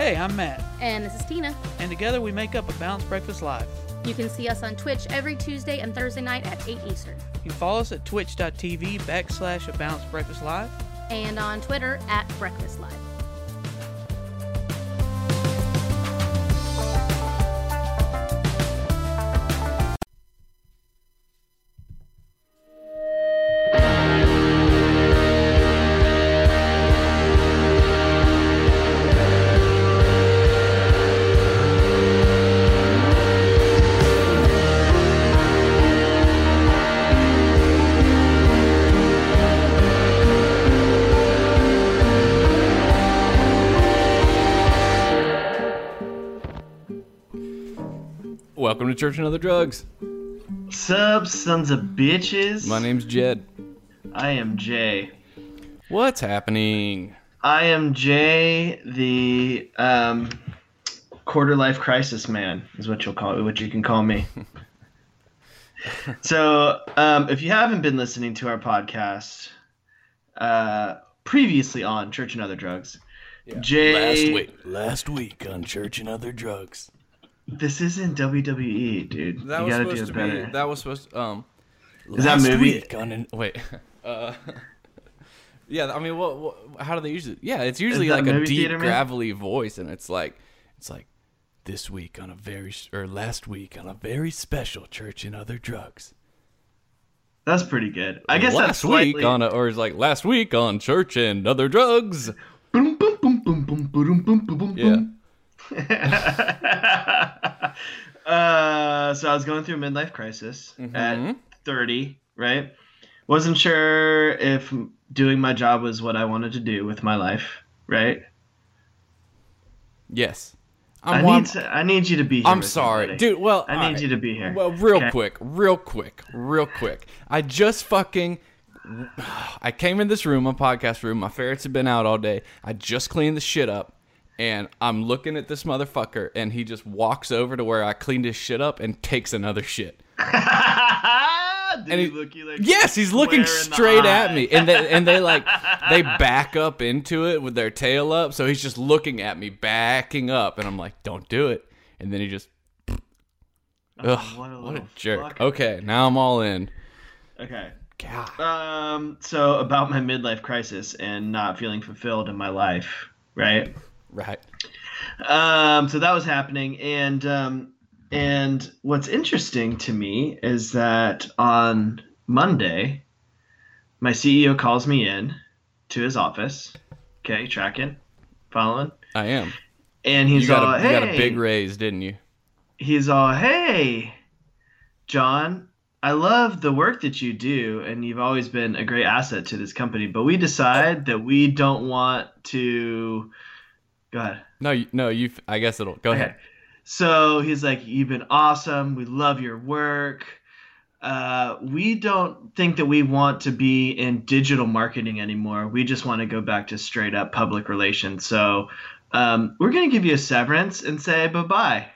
Hey, I'm Matt, And this is Tina. and together we make up a Balanced Breakfast Live. You can see us on Twitch every Tuesday and Thursday night at 8 Eastern. You can follow us at twitch.tv backslash a Balanced Breakfast Live. And on Twitter at Breakfast Live. To Church and Other Drugs. Sub sons of bitches. My name's Jed. I am Jay. What's happening? I am Jay, the um, quarter life crisis man, is what you'll call it, what you can call me. so, um, if you haven't been listening to our podcast, uh, previously on Church and Other Drugs, Jay, last week on Church and Other Drugs. This isn't WWE, dude. That you was gotta do supposed to better. be. That was supposed. To, um. Is that movie- Week on an, wait. Uh. Yeah, I mean, what, what? How do they usually? Yeah, it's usually like a deep, theater, gravelly voice, and it's like, it's like, this week on a very or last week on a very special Church and Other Drugs. That's pretty good. I guess last that's slightly... week on a, or it's like last week on Church and Other Drugs. Boom, boom, boom, boom, boom, boom, boom, boom, boom, Yeah. uh, so I was going through a midlife crisis at 30, right? Wasn't sure if doing my job was what I wanted to do with my life, right? Yes. i I'm, I'm, need to, I need you to be here. I'm sorry, buddy. dude. Well, I need alright. you to be here. Well, real Okay? quick, real quick, real quick. I just fucking. I came in this room, my podcast room. My ferrets have been out all day. I just cleaned the shit up, and I'm looking at this motherfucker, and he just walks over to where I cleaned his shit up and takes another shit. Did And he he- look you like Yes, he's looking square in the straight at me, and they and they like they back up into it with their tail up. So he's just looking at me, backing up, and I'm like, "Don't do it." And then he just, ugh, Oh, what a, what a jerk. fucker. Okay, now I'm all in. Okay. God. Um, so about my midlife crisis and not feeling fulfilled in my life, right? Right. Um, so that was happening, and um, and what's interesting to me is that on Monday, my CEO calls me in to his office. Okay, tracking, following, I am. and he's you all, a, "Hey," you got a big raise, didn't you? he's all, "Hey, John." I love the work that you do, and you've always been a great asset to this company. But we decide that we don't want to. Go ahead. No, no, you. I guess it'll go Okay. ahead. So he's like, You've been awesome. We love your work. Uh, we don't think that we want to be in digital marketing anymore. We just want to go back to straight up public relations. So um, we're going to give you a severance and say bye bye.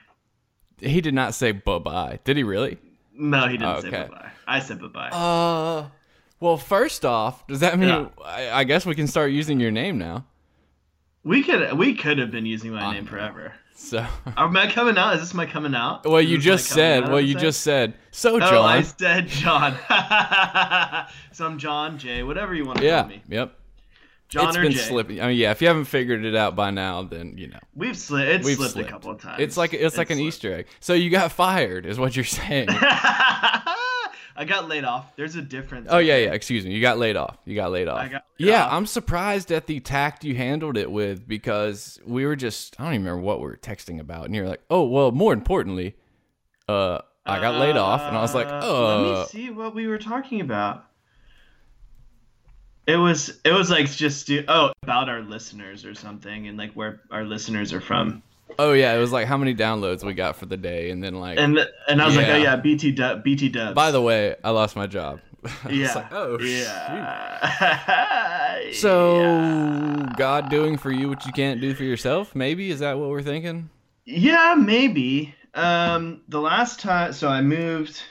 He did not say bye bye. Did he really? No, he didn't Oh, say bye bye. I said bye bye. Uh. Well, first off, does that mean Yeah. I, I guess we can start using your name now? We could we could have been using my I name forever. So. Am I coming out? Is this my coming out? Well, you just said. Well, you just said. So, Oh, John. I said John. so I'm John Jay, whatever you want to yeah. call me. Yep. John it's or been Jay. slipping. I mean, yeah. If you haven't figured it out by now, then you know We've slid. It's we've slipped, slipped. a couple of times. It's like it's like an. Easter egg. So you got fired, is what you're saying. I got laid off. There's a difference. Oh yeah, yeah. Excuse me. You got laid off. You got laid off. Got laid yeah, off. I'm surprised at the tact you handled it with because we were just I don't even remember what we were texting about, and you're like, oh well. More importantly, uh, I got laid off, and I was like, Uh, oh, Let me see what we were talking about. It was it was like just oh about our listeners or something and like where our listeners are from oh yeah. It was like how many downloads we got for the day, and then like, and and I was like oh yeah BT dub BT dubs. by the way, I lost my job. Yeah like, oh yeah. So Yeah. God doing for you what you can't do for yourself? Maybe is that what we're thinking? Yeah, maybe. Um, the last time, so I moved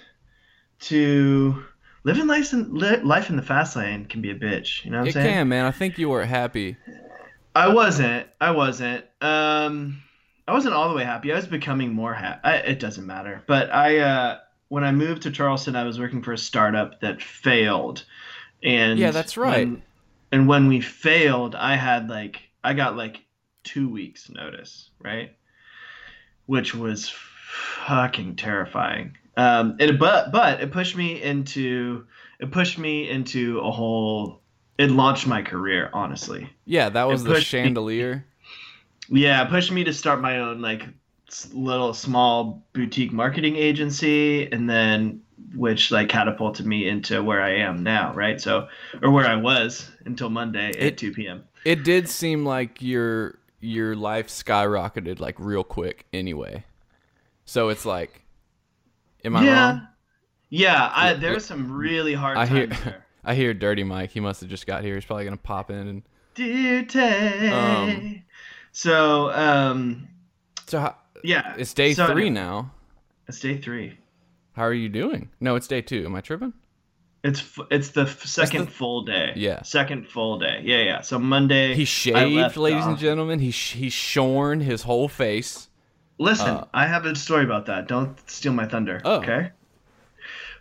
to living life in life in the fast lane can be a bitch. You know what I'm It saying? can, man. I think you weren't happy. I wasn't. I wasn't. Um, I wasn't all the way happy. I was becoming more happy. It doesn't matter. But I, uh, when I moved to Charleston, I was working for a startup that failed, and Yeah, that's right. when- and when we failed, I had like I got like two weeks notice, right? Which was fucking terrifying. Um, it but but it pushed me into it pushed me into a whole. It launched my career, honestly. Yeah, that was It the pushed me- chandelier. Yeah, pushed me to start my own like little small boutique marketing agency, and then which like catapulted me into where I am now, right? So, or where I was until Monday It- at two p.m. It did seem like your your life skyrocketed like real quick anyway. So it's like Am I yeah, wrong? yeah. I Look, there's some really hard I hear there. I hear Dirty Mike. He must have just got here. He's probably gonna pop in and Dear Tay. Um, so, um, so how, yeah, it's day So, three now. It's day three. How are you doing? No, it's day two. Am I tripping? It's it's the second the- full day. Yeah. second full day. Yeah, yeah. So Monday. He shaved, ladies and gentlemen. He he's shorn his whole face. Listen, Uh, I have a story about that. Don't steal my thunder. Oh. Okay.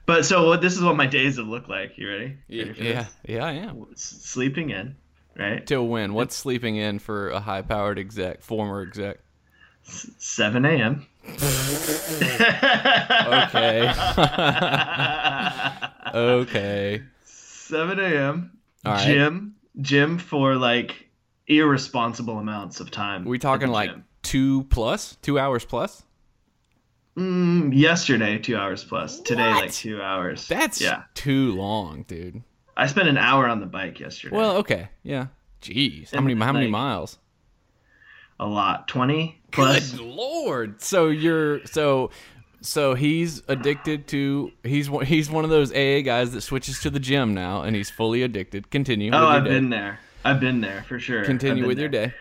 But so this is what my days would look like. You ready? Yeah, Ready for yeah, yeah, I am. S- Sleeping in, right? Till when? What's sleeping in for a high-powered exec, former exec? 7 a.m. Okay. Okay. 7 a.m. Right. Gym, gym for like irresponsible amounts of time. we talking like two plus, two hours plus? Mm, yesterday two hours plus. Today What? like two hours. That's yeah. too long, dude. I spent an hour on the bike yesterday. Well, okay, yeah. Jeez, how And, many how many miles? a lot. Twenty plus. Good lord! So you're so so he's addicted to he's he's one of those AA guys that switches to the gym now, and he's fully addicted. Continue. Oh, with your I've day. been there. I've been there for sure. Continue with your day.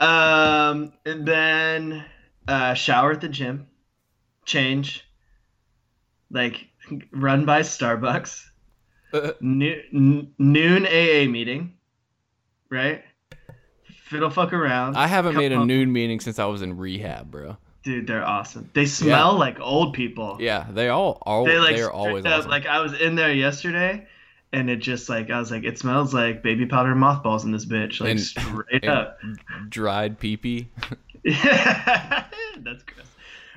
Um, and then uh, shower at the gym, change, like run by Starbucks, Noo- n- noon AA meeting, right? Fiddle fuck around. I haven't made a home. noon meeting since I was in rehab, bro. Dude, they're awesome. They smell like old people. Yeah, they all are. They like they are always up- awesome. like I was in there yesterday. And it just like I was like, it smells like baby powder and mothballs in this bitch, like And- straight and up. dried pee pee. That's gross.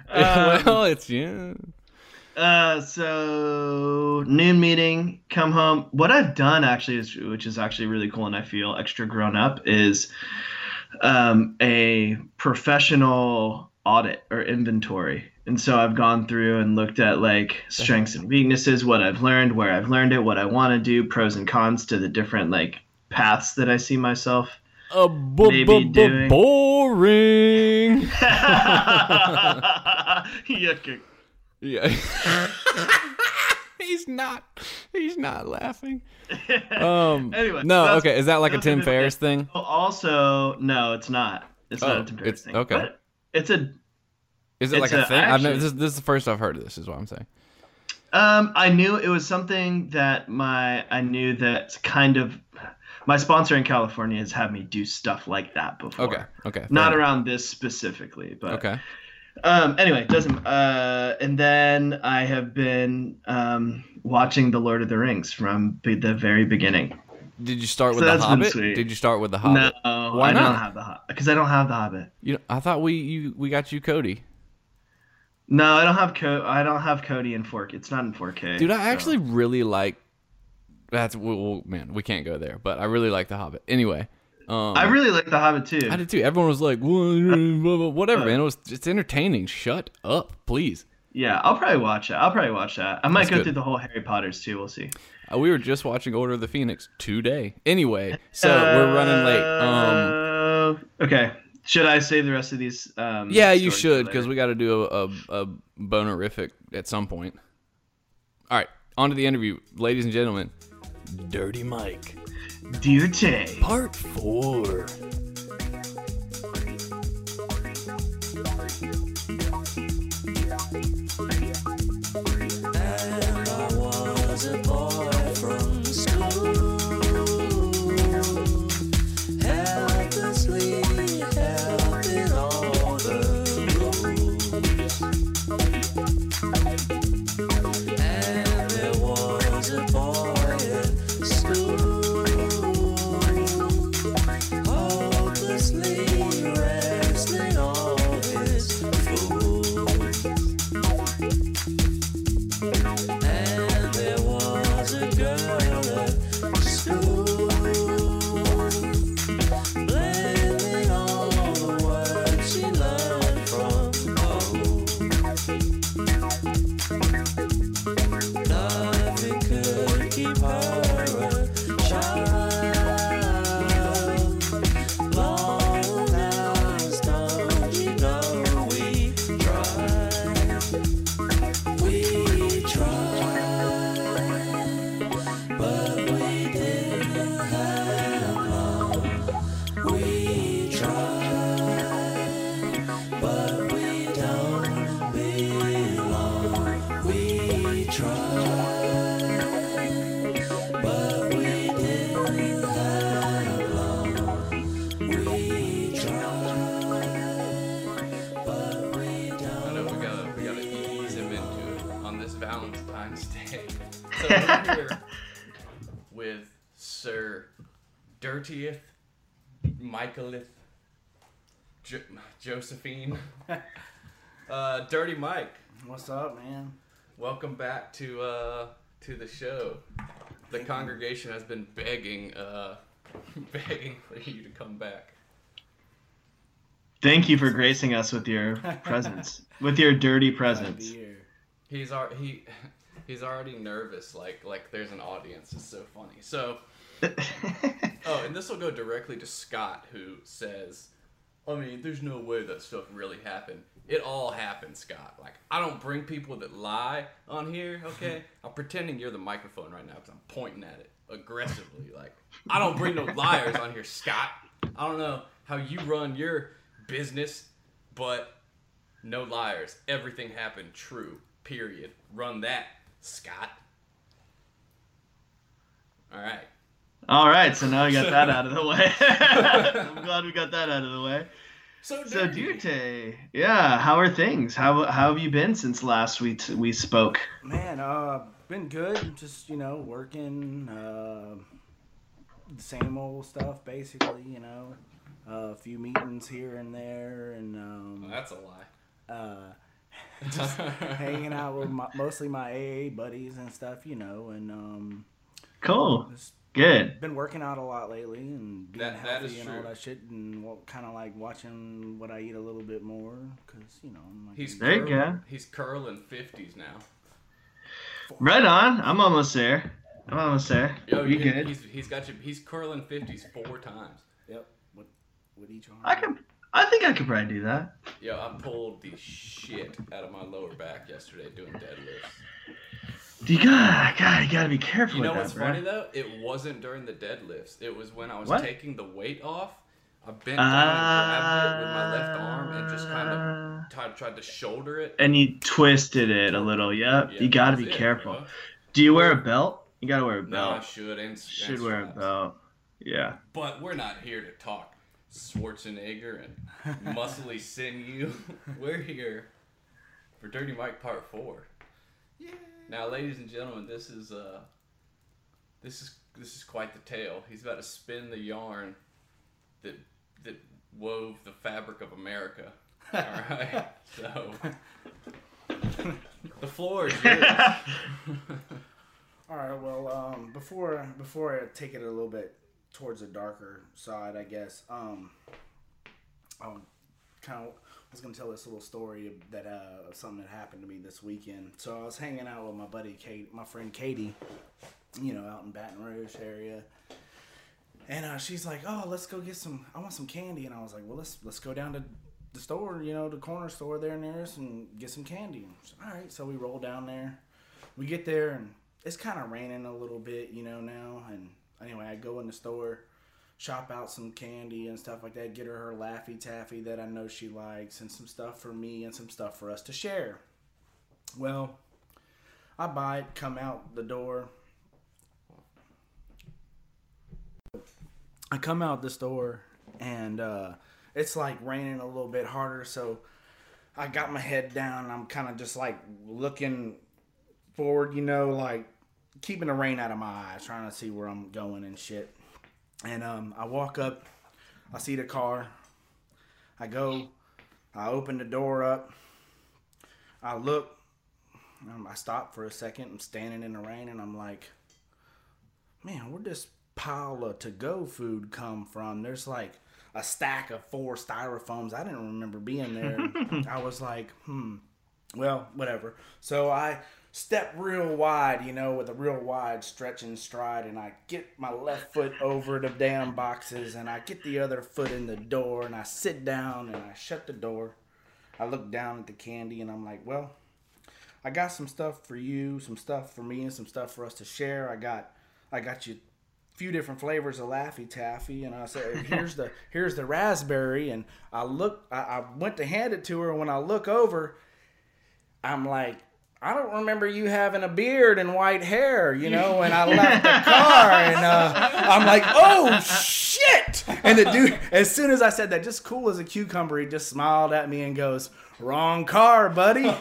Um, well, it's yeah. Uh, so noon meeting, come home. What I've done actually is, which is actually really cool, and I feel extra grown up, is um, a professional audit or inventory. And so I've gone through and looked at like strengths and weaknesses, what I've learned, where I've learned it, what I want to do, pros and cons to the different like paths that I see myself. A bu- Maybe bu- doing- boring. Yuck. Yeah. he's not. He's not laughing. Um. Anyway, No. Okay. Is that like a Tim Ferriss thing? Also, no, it's not. It's not Oh, a Tim Ferriss thing. okay. But it's a. Is it like a a- thing? I've never, this, this is the first I've heard of this. Is what I'm saying. Um, I knew it was something that my I knew that kind of my sponsor in California has had me do stuff like that before. Okay. Okay. Not enough. around this specifically, but Okay. Um. Anyway, doesn't. Uh. And then I have been um watching the Lord of the Rings from the very beginning. Did you start So with the Hobbit? Did you start with the Hobbit? No, Why I don't have the Hobbit because I don't have the Hobbit. You know, I thought we you we got you Cody. No, I don't have Co- I don't have Cody in 4K. It's not in 4K. Dude, I so- actually really like. That's well, man, we can't go there, but I really like the Hobbit. Anyway, um, I really like the Hobbit too. I did too. Everyone was like, "Wha- blah, blah," whatever, Uh, man. It was it's entertaining. Shut up, please. Yeah, I'll probably watch it. I'll probably watch that. I might That's go good. through the whole Harry Potter's too. We'll see. Uh, we were just watching Order of the Phoenix today. Anyway, so we're running late. Um, Uh, okay. Should I save the rest of these? Um, yeah, you should because we got to do a, a, a bonerific at some point. All right, on to the interview, ladies and gentlemen. Dirty Mike, Duce. Part 4. Jo- Josephine. Uh, Dirty Mike, What's up, man? welcome back to uh, to the show. The congregation has been begging, uh, begging for you to come back. Thank you for gracing us with your presence, with your dirty presence. be. He's al- he he's already nervous, like like there's an audience. It's so funny. So oh, and this will go directly to Scott, who says, "I mean, there's no way that stuff really happened. It all happened, Scott. Like I don't bring people that lie on here. Okay, I'm pretending you're the microphone right now because I'm pointing at it aggressively. Like I don't bring no liars on here, Scott. I don't know how you run your business, but." No liars. Everything happened true. Period. Run that, Scott. All right. All right, so now we got that out of the way. I'm glad we got that out of the way. So, So. Dute, yeah, how are things? How how have you been since last we t- we spoke? Man, uh, been good. Just you know, working. Uh, the same old stuff, basically. You know, uh, a few meetings here and there, and Well, um, that's a lie. uh, just hanging out with my, mostly my AA buddies and stuff. You know, and um, Cool, just good. been working out a lot lately and being That- that healthy is and all that shit, and well, kind of like watching what I eat a little bit more, cause you know, I'm like, He's There you curling, go. He's curling fifties now. Right on. I'm almost there. I'm almost there. Yo, you he- good? He's he's got you. He's curling fifties four times. yep, with with each arm. I can. I think I could probably do that. Yo, I pulled the shit out of my lower back yesterday doing deadlifts. You got, God, you gotta be careful You know with what's that, bro. funny though? It wasn't during the deadlifts. It was when I was What? taking the weight off. I bent down and grabbed it with my left arm and just kind of Uh, tried, tried to shoulder it. And you twisted it a little. Yep. Yeah, you gotta be it, careful. bro. Do you wear a belt? You gotta wear a belt. No, I should and Should and wear a belt. Yeah. But we're not here to talk Schwarzenegger and muscly sinew. we're here for Dirty Mike Part Four. Yeah. Now, ladies and gentlemen, this is uh, this is this is quite the tale. He's about to spin the yarn that that wove the fabric of America. All right. So the floor is yours. All right. Well, um, before before I take it a little bit towards the darker side, I guess. Um, I kind of was gonna tell this little story that uh something that happened to me this weekend. So I was hanging out with my buddy Kate, my friend Katie, you know, out in Baton Rouge area. And uh, she's like, "Oh, let's go get some. I want some candy." And I was like, "Well, let's let's go down to the store, you know, the corner store there near us, and get some candy." All right, so we roll down there. We get there, and it's kind of raining a little bit, you know, now. And anyway, I go in the store, shop out some candy and stuff like that. Get her her Laffy Taffy that I know she likes, and some stuff for me, and some stuff for us to share. Well, I buy it, come out the door. I come out the store and uh, it's like raining a little bit harder, so I got my head down. I'm kind of just like looking forward, you know, like keeping the rain out of my eyes, trying to see where I'm going and shit. And um, I walk up, I see the car, I go, I open the door up, I look, um, I stop for a second. I'm standing in the rain, and I'm like, man, where'd this pile of to-go food come from? There's like a stack of four styrofoams. I didn't remember being there. I was like, hmm, well, whatever. So I step real wide, you know, with a real wide stretch and stride, and I get my left foot over the damn boxes, and I get the other foot in the door, and I sit down and I shut the door. I look down at the candy, and I'm like, well, I got some stuff for you, some stuff for me, and some stuff for us to share. I got, I got you a few different flavors of Laffy Taffy, and I said, "Here's the here's the raspberry." And I look, I, I went to hand it to her. and When I look over, I'm like, I don't remember you having a beard and white hair, you know. And I left the car, and uh, I'm like, oh shit. and the dude, as soon as I said that, just cool as a cucumber, he just smiled at me and goes, "Wrong car, buddy." and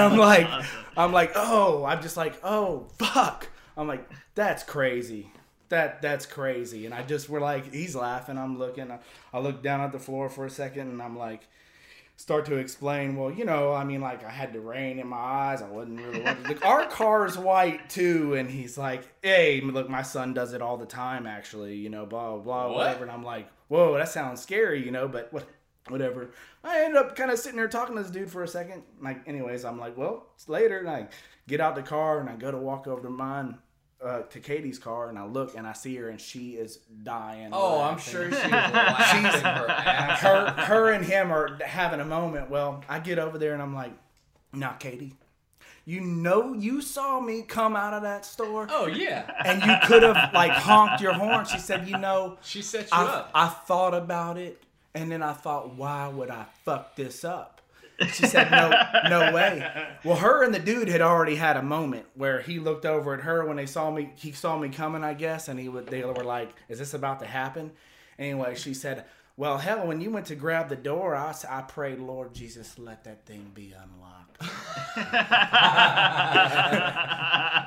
I'm like, I'm like, oh, I'm just like, oh, fuck. I'm like, that's crazy. That that's crazy. And I just we're like, he's laughing. I'm looking. I, I look down at the floor for a second, and I'm like, start to explain. Well, you know, I mean, like I had the rain in my eyes. I wasn't really. Like, Our car's white too, and he's like, hey, look, my son does it all the time. Actually, you know, blah blah blah, What? whatever. And I'm like, whoa, that sounds scary, you know, but what. Whatever. I ended up kind of sitting there talking to this dude for a second. Like, anyways, I'm like, well, it's later. And I get out the car and I go to walk over to mine, uh, to Katie's car, and I look and I see her and she is dying. Oh, I'm laughing. sure she's laughing her ass her, her and him are having a moment. Well, I get over there and I'm like, now, Katie, you know you saw me come out of that store Oh yeah, and you could have like honked your horn. She said, you know, she set you I, up. I thought about it and then I thought, why would I fuck this up? She said, no, no way. Well, her and the dude had already had a moment where he looked over at her when they saw me. He saw me coming, I guess, and he would. They were like, "Is this about to happen?" Anyway, she said, "Well, hell, when you went to grab the door, I, I prayed, Lord Jesus, let that thing be unlocked."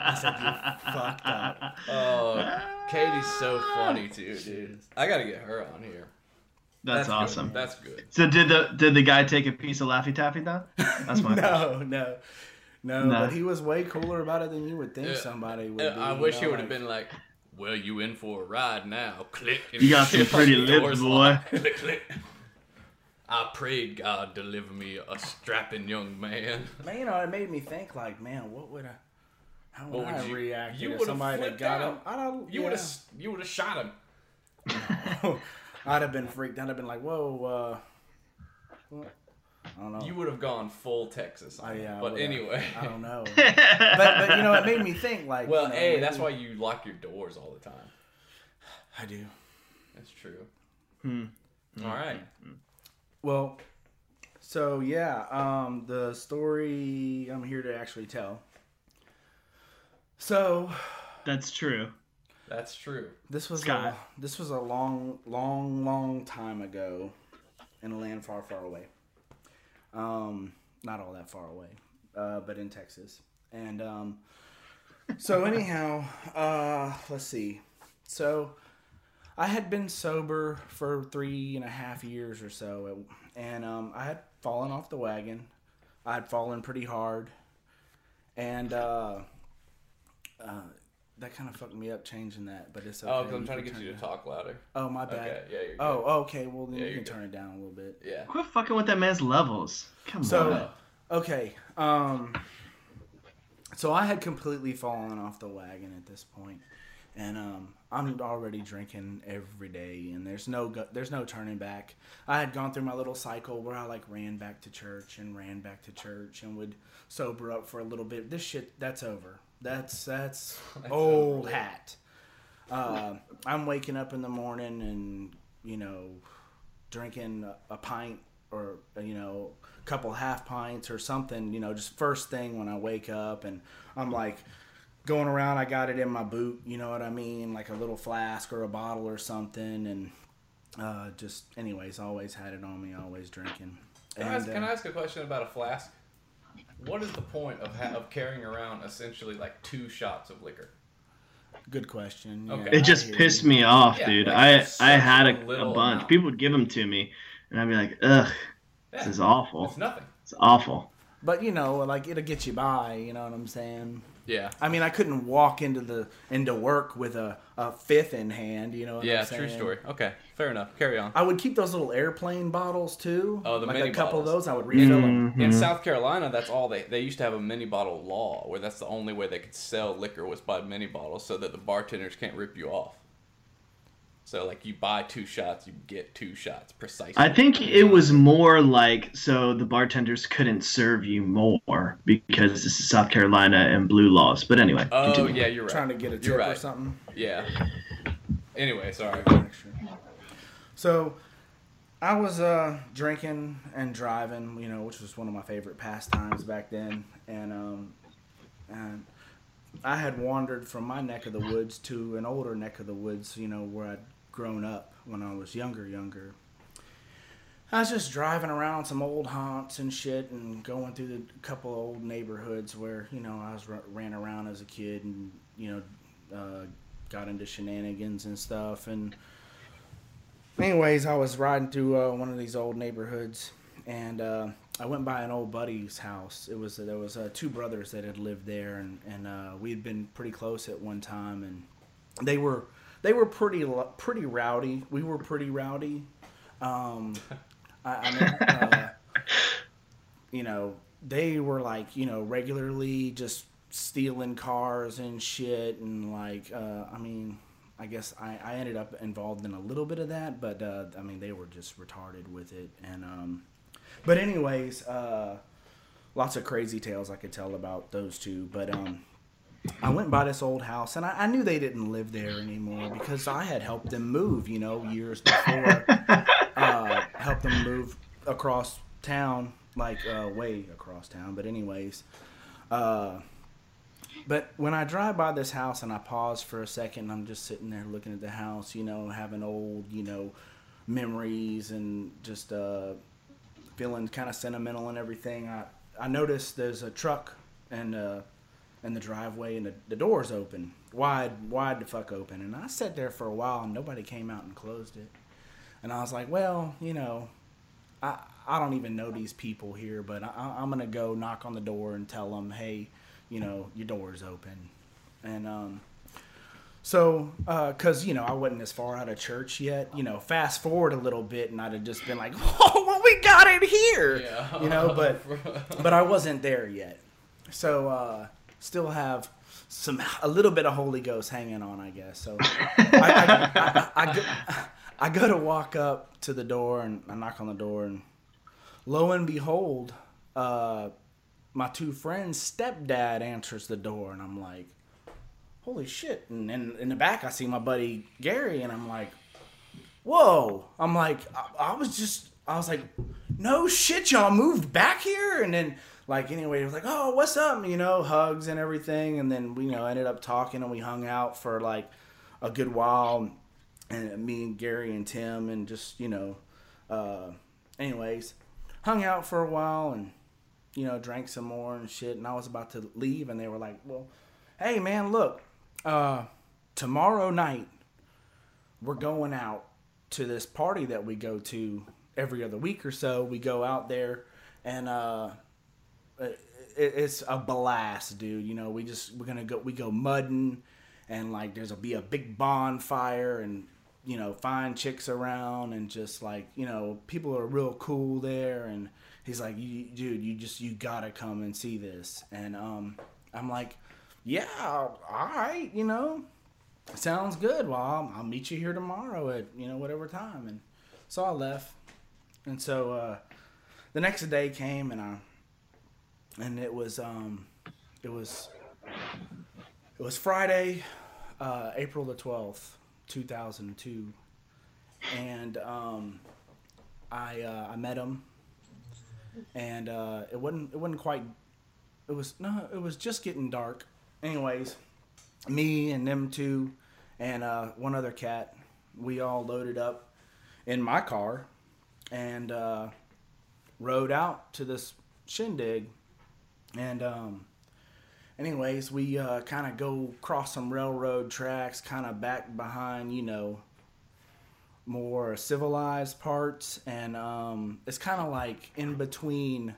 I said, "You fucked up." oh, Katie's so funny too, dude. I gotta get her on here. That's, good. awesome. That's good. So did the did the guy take a piece of Laffy Taffy though? That's my question. No, no, no, No. But he was way cooler about it than you would think Yeah. somebody would. Uh, be, I wish know, he would have like- been like, "Well, you in for a ride now." Click. You got some pretty lips, door's boy. click, click. I prayed God deliver me a strapping young man. Man, you know, it made me think like, man, what would I? How would, would I you- react you if would've somebody that flipped got out. him? I don't. You yeah. would have. You would have shot him. I'd have been freaked. out. I'd have been like, whoa. Uh, what? I don't know. You would have gone full Texas. On I, yeah, but would've. anyway. I don't know. but but you know, it made me think like. Well, you know, hey, maybe- that's why you lock your doors all the time. I do. That's true. Hmm. All right. Well, so yeah, um, the story I'm here to actually tell. So That's true. That's true. This was Scott. a, this was a long, long, long time ago, in a land far, far away. Um, not all that far away, uh, but in Texas. And um, so anyhow, uh, let's see. So I had been sober for three and a half years or so, and um, I had fallen off the wagon. I had fallen pretty hard, and uh, uh, that kind of fucked me up changing that. But it's okay. Oh, because I'm trying to get turn you to talk louder. Oh, my bad. Okay, yeah, you're good. Oh, okay. Well, then Yeah, you can good. turn it down a little bit. Yeah. Quit fucking with that man's levels. Come So, on. okay. Um, so I had completely fallen off the wagon at this point, and um, I'm already drinking every day, and there's no go- there's no turning back. I had gone through my little cycle where I like ran back to church and ran back to church and would sober up for a little bit. This shit that's over. That's that's, old over. hat. Uh, I'm waking up in the morning and you know drinking a, a pint or you know a couple half pints or something you know just first thing when i wake up and i'm like going around i got it in my boot you know what i mean like a little flask or a bottle or something and uh, just anyways always had it on me always drinking Can, I And, ask, can uh, I ask a question about a flask? What is the point of ha- of carrying around essentially like two shots of liquor? good question yeah, Okay. It just pissed you. me off, Yeah, dude. like, I I had a a, a bunch. amount. People would give them to me, and I'd be like, ugh, this is awful. It's nothing. It's awful. but you know like it'll get you by you know what i'm saying Yeah. I mean, I couldn't walk into the into work with a, a fifth in hand. You know. What Yeah, I'm true story. Okay, fair enough. Carry on. I would keep those little airplane bottles too. Oh, the like mini a couple bottles. of those. I would refill them. Mm-hmm. In South Carolina, that's all they they used to have a mini bottle law where that's the only way they could sell liquor was by mini bottles so that the bartenders can't rip you off. So like you buy two shots, you get two shots precisely. I think it was more like so the bartenders couldn't serve you more because this is South Carolina and blue laws. But anyway, Oh continue. yeah, you're right. Trying to get a You're tip or something. Yeah. Anyway, sorry. So, I was uh, drinking and driving, you know, which was one of my favorite pastimes back then, and um, and I had wandered from my neck of the woods to an older neck of the woods, you know, where I'd grown up when I was younger, younger. I was just driving around some old haunts and shit, and going through the couple old neighborhoods where you know I was ran around as a kid, and you know, uh, got into shenanigans and stuff. And anyways, I was riding through uh, one of these old neighborhoods, and uh, I went by an old buddy's house. It was there was uh, two brothers that had lived there, and and uh, we had been pretty close at one time, and they were they were pretty pretty rowdy. We were pretty rowdy. Um, I, I mean, uh, you know, they were like you know regularly just stealing cars and shit, and like uh, I mean. I guess I, I ended up involved in a little bit of that, but uh, I mean they were just retarded with it, and um, but anyways, uh, lots of crazy tales I could tell about those two. But um, I went by this old house, and I, I knew they didn't live there anymore because I had helped them move, you know, years before. uh, helped them move across town, like uh, way across town. But anyways, uh, but when I drive by this house and I pause for a second, I'm just sitting there looking at the house, you know, having old, you know, memories and just uh, feeling kind of sentimental and everything. I I noticed there's a truck and uh, in the driveway and the, the door's open, wide, wide the fuck open. And I sat there for a while and nobody came out and closed it. And I was like, well, you know, I I don't even know these people here, but I, I'm gonna go knock on the door and tell them, hey, you know, your door's open, and um. So, because you know, I wasn't as far out of church yet. You know, fast forward a little bit, and I'd have just been like, "Oh, what we got in here?" Yeah. You know, but but I wasn't there yet. So, uh, still have some a little bit of Holy Ghost hanging on, I guess. So, I, I, I, I, go, I go to walk up to the door, and I knock on the door, and lo and behold, uh, my two friends' stepdad answers the door, and I'm like, holy shit. And then in the back, I see my buddy Gary, and I'm like, whoa. I'm like, I, I was just, I was like, no shit, y'all moved back here? And then, like, anyway, it was like, oh, what's up? You know, hugs and everything. And then we, you know, ended up talking, and we hung out for like a good while. And me and Gary and Tim, and just, you know, uh, anyways, hung out for a while and you know, drank some more and shit. And I was about to leave, and they were like, "Well, hey man, look, uh, tomorrow night we're going out to this party that we go to every other week or so. We go out there, and uh, it's a blast, dude. You know, we just we're gonna go we go mudding, and like there's a be a big bonfire and you know find chicks around and just like you know people are real cool there. And he's like dude you just you gotta come and see this. And um i'm like yeah all right you know sounds good. Well I'll, I'll meet you here tomorrow at you know whatever time. And so i left. And so uh the next day came and i and it was um it was it was friday uh april the 12th 2002 and um i uh i met him. And uh it wasn't it wasn't quite it was no it was just getting dark. Anyways me and them two and uh one other cat we all loaded up in my car and uh rode out to this shindig and um anyways we uh kind of go cross some railroad tracks kind of back behind you know more civilized parts and um it's kind of like in between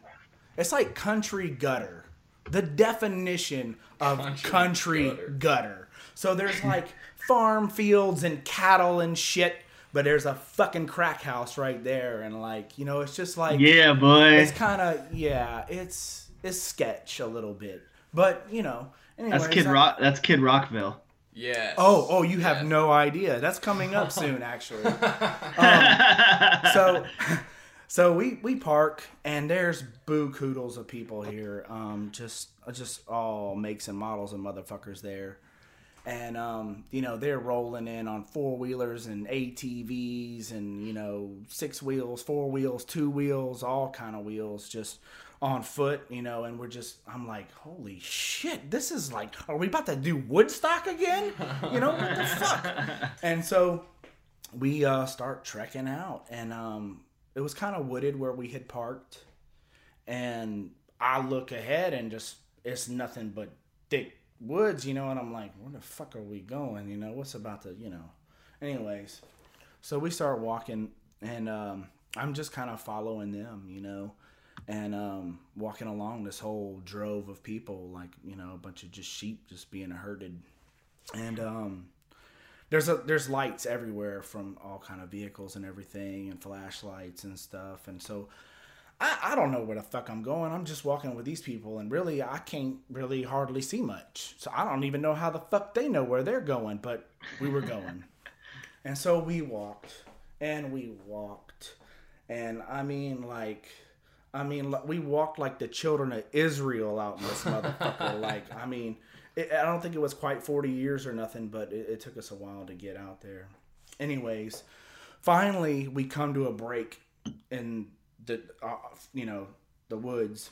it's like country gutter the definition of country, Country gutter. gutter. so there's like farm fields and cattle and shit but there's a fucking crack house right there and like you know it's just like Yeah, boy. it's kind of yeah it's it's sketch a little bit but you know anyways, That's Kid I- Rock. That's Kid Rockville. Yeah. Oh, oh, you have Yes. no idea. That's coming up soon, actually. um, so, so we we park, and there's boo koodles of people here. Um, just just all makes and models and motherfuckers there, and um, you know they're rolling in on four wheelers and ATVs and you know six wheels, four wheels, two wheels, all kind of wheels, just on foot, you know, and we're just, I'm like, holy shit, this is like, are we about to do Woodstock again? You know, what the fuck? And so we uh, start trekking out, and um, it was kind of wooded where we had parked, and I look ahead and just, it's nothing but thick woods, you know, and I'm like, where the fuck are we going? You know, what's about to, you know, anyways. So we start walking, and um, I'm just kind of following them, you know, and um, walking along this whole drove of people, like you know, a bunch of just sheep just being herded, and um, there's a there's lights everywhere from all kind of vehicles and everything, and flashlights and stuff, and so. I, I don't know where the fuck I'm going. I'm just walking with these people, and really, I can't really hardly see much. So I don't even know how the fuck they know where they're going, but we were going. And so we walked and we walked. And I mean, like, I mean, we walked like the children of Israel out in this motherfucker. like, I mean, it, I don't think it was quite 40 years or nothing, but it, it took us a while to get out there. Anyways, finally, we come to a break in the, uh, you know, the woods.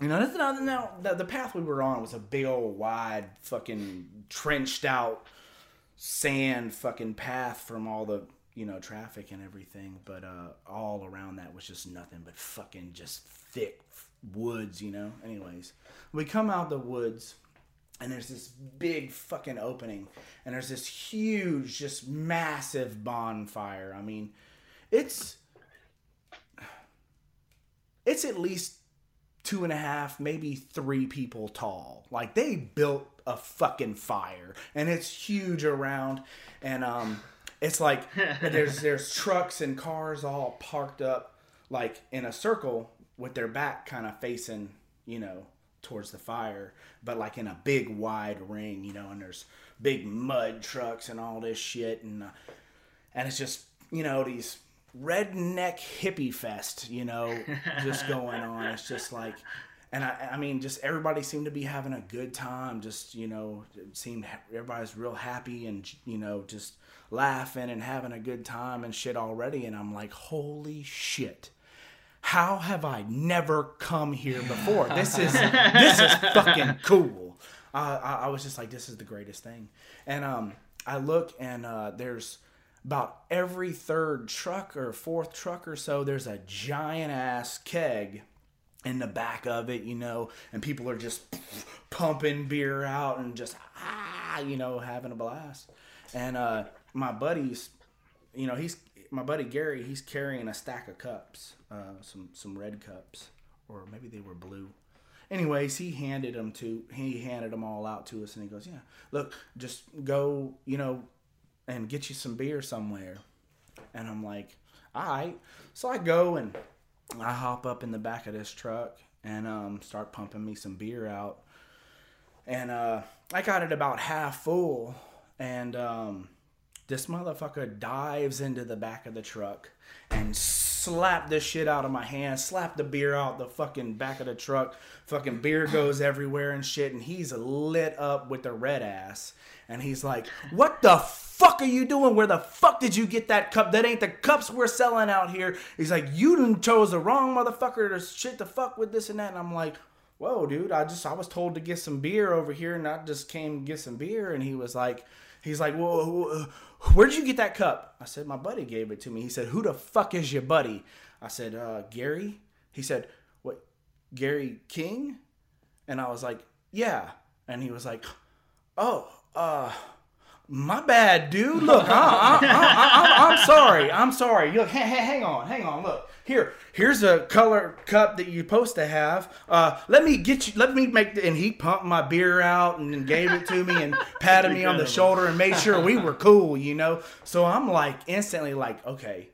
You know, this, now, now the, the path we were on was a big old wide fucking trenched out sand fucking path from all the you know traffic and everything but uh all around that was just nothing but fucking just thick woods you know anyways we come out the woods and there's this big fucking opening and there's this huge just massive bonfire i mean it's it's at least two and a half, maybe three people tall. Like they built a fucking fire, and it's huge around, and um, it's like there's there's trucks and cars all parked up like in a circle with their back kind of facing, you know, towards the fire, but like in a big wide ring, you know, and there's big mud trucks and all this shit, and uh, and it's just you know these redneck hippie fest, you know, just going on. It's just like, and I, I mean, just everybody seemed to be having a good time. Just you know, it seemed everybody's real happy and you know, just laughing and having a good time and shit already. And I'm like, holy shit. How have I never come here before? This is this is fucking cool. Uh, I, I was just like, this is the greatest thing. And um, I look and uh, there's about every third truck or fourth truck or so, there's a giant ass keg in the back of it, you know, and people are just pumping beer out and just ah, you know, having a blast. And uh, my buddies, you know, he's my buddy Gary. He's carrying a stack of cups, uh, some some red cups, or maybe they were blue. Anyways, he handed them to he handed them all out to us, and he goes, "Yeah, look, just go, you know, and get you some beer somewhere." And I'm like, "All right." So I go and I hop up in the back of this truck and um, start pumping me some beer out. And uh, I got it about half full, and um, this motherfucker dives into the back of the truck and slap the shit out of my hand, slap the beer out the fucking back of the truck. Fucking beer goes everywhere and shit, and he's lit up with the red ass. And he's like, What the fuck are you doing? Where the fuck did you get that cup? That ain't the cups we're selling out here. He's like, You done chose the wrong motherfucker to shit the fuck with this and that. And I'm like, Whoa, dude, I just I was told to get some beer over here and I just came get some beer. And he was like, He's like, Whoa, where'd you get that cup? I said, My buddy gave it to me. He said, Who the fuck is your buddy? I said, uh, Gary. He said, What, Gary King? And I was like, Yeah. And he was like, Oh, uh, my bad, dude. Look, I, I, am sorry. I'm sorry. Look, hang, hang on, hang on. Look, here, here's a color cup that you're supposed to have. Uh, let me get you. Let me make. The, and he pumped my beer out and gave it to me and patted me on the shoulder and made sure we were cool. You know. So I'm like instantly like, okay,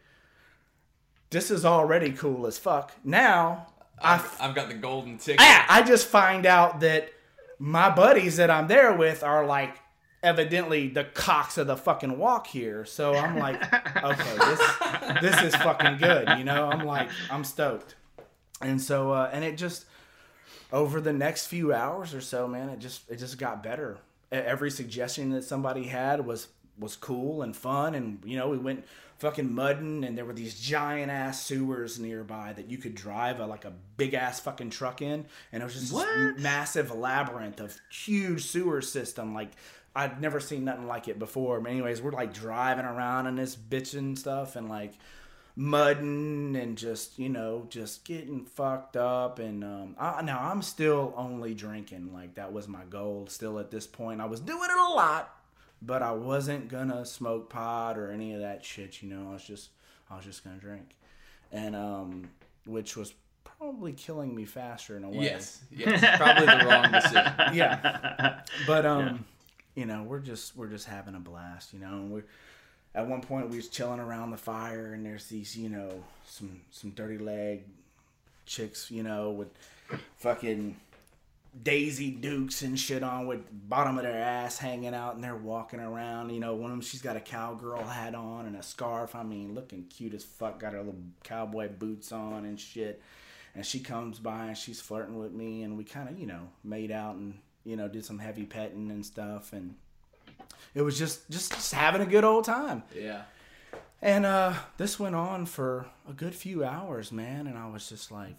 this is already cool as fuck. Now I I've, I've got the golden ticket. Ah, I just find out that my buddies that I'm there with are like evidently the cocks of the fucking walk here. So I'm like, okay, this this is fucking good, you know. I'm like, I'm stoked. And so uh, and it just over the next few hours or so, man, it just it just got better. Every suggestion that somebody had was was cool and fun, and you know we went fucking mudding, and there were these giant ass sewers nearby that you could drive a, like a big ass fucking truck in, and it was just massive labyrinth of huge sewer system like. I'd never seen nothing like it before. But anyways, we're like driving around in this bitch and stuff, and like mudding and just you know just getting fucked up and um I, now i'm still only drinking like that was my goal still at this point i was doing it a lot but i wasn't gonna smoke pot or any of that shit you know i was just i was just gonna drink and um which was probably killing me faster in a way Yes, yes, probably the wrong decision. yeah but um you know we're just we're just having a blast you know and we're at one point we was chilling around the fire and there's these you know some some dirty leg chicks you know with fucking daisy dukes and shit on with bottom of their ass hanging out and they're walking around you know one of them she's got a cowgirl hat on and a scarf. I mean looking cute as fuck got her little cowboy boots on and shit. And she comes by and she's flirting with me and we kind of you know made out and you know did some heavy petting and stuff and it was just just, just having a good old time. Yeah. and uh this went on for a good few hours man and i was just like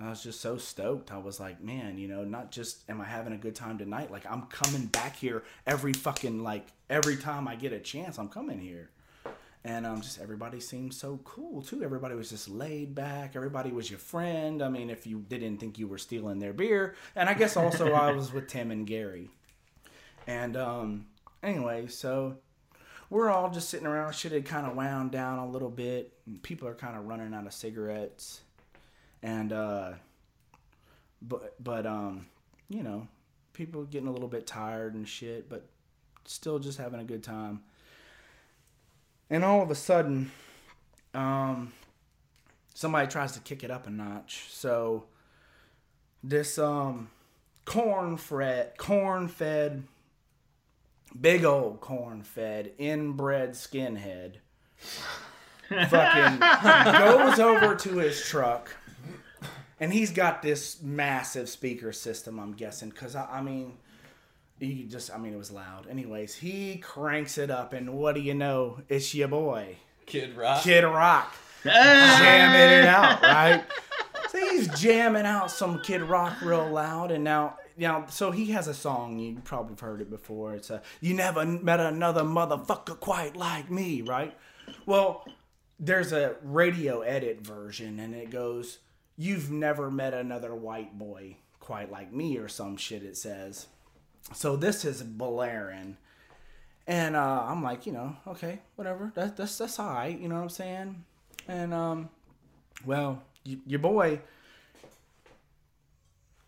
i was just so stoked. I was like man you know not just am i having a good time tonight? Like i'm coming back here every fucking like every time i get a chance i'm coming here and um, just everybody seemed so cool too. Everybody was just laid back. Everybody was your friend. I mean, if you didn't think you were stealing their beer, and I guess also I was with Tim and Gary. And um, anyway, so we're all just sitting around. Shit had kind of wound down a little bit. People are kind of running out of cigarettes, and uh, but but um, you know, people getting a little bit tired and shit, but still just having a good time. And all of a sudden, um, somebody tries to kick it up a notch. So this um, corn fed, corn fed, big old corn fed, inbred skinhead, fucking goes over to his truck. And he's got this massive speaker system, I'm guessing, because I, I mean, he just, I mean, it was loud. Anyways, he cranks it up, and what do you know? It's your boy, Kid Rock. Kid Rock, jamming it out, right? So he's jamming out some Kid Rock real loud, and now, now, so he has a song you probably have heard it before. It's a "You never met another motherfucker quite like me," right? Well, there's a radio edit version, and it goes, "You've never met another white boy quite like me," or some shit. It says. So this is blaring. And uh, I'm like, you know, okay, whatever. That, that's that's all right. You know what I'm saying? And um, well, y- your boy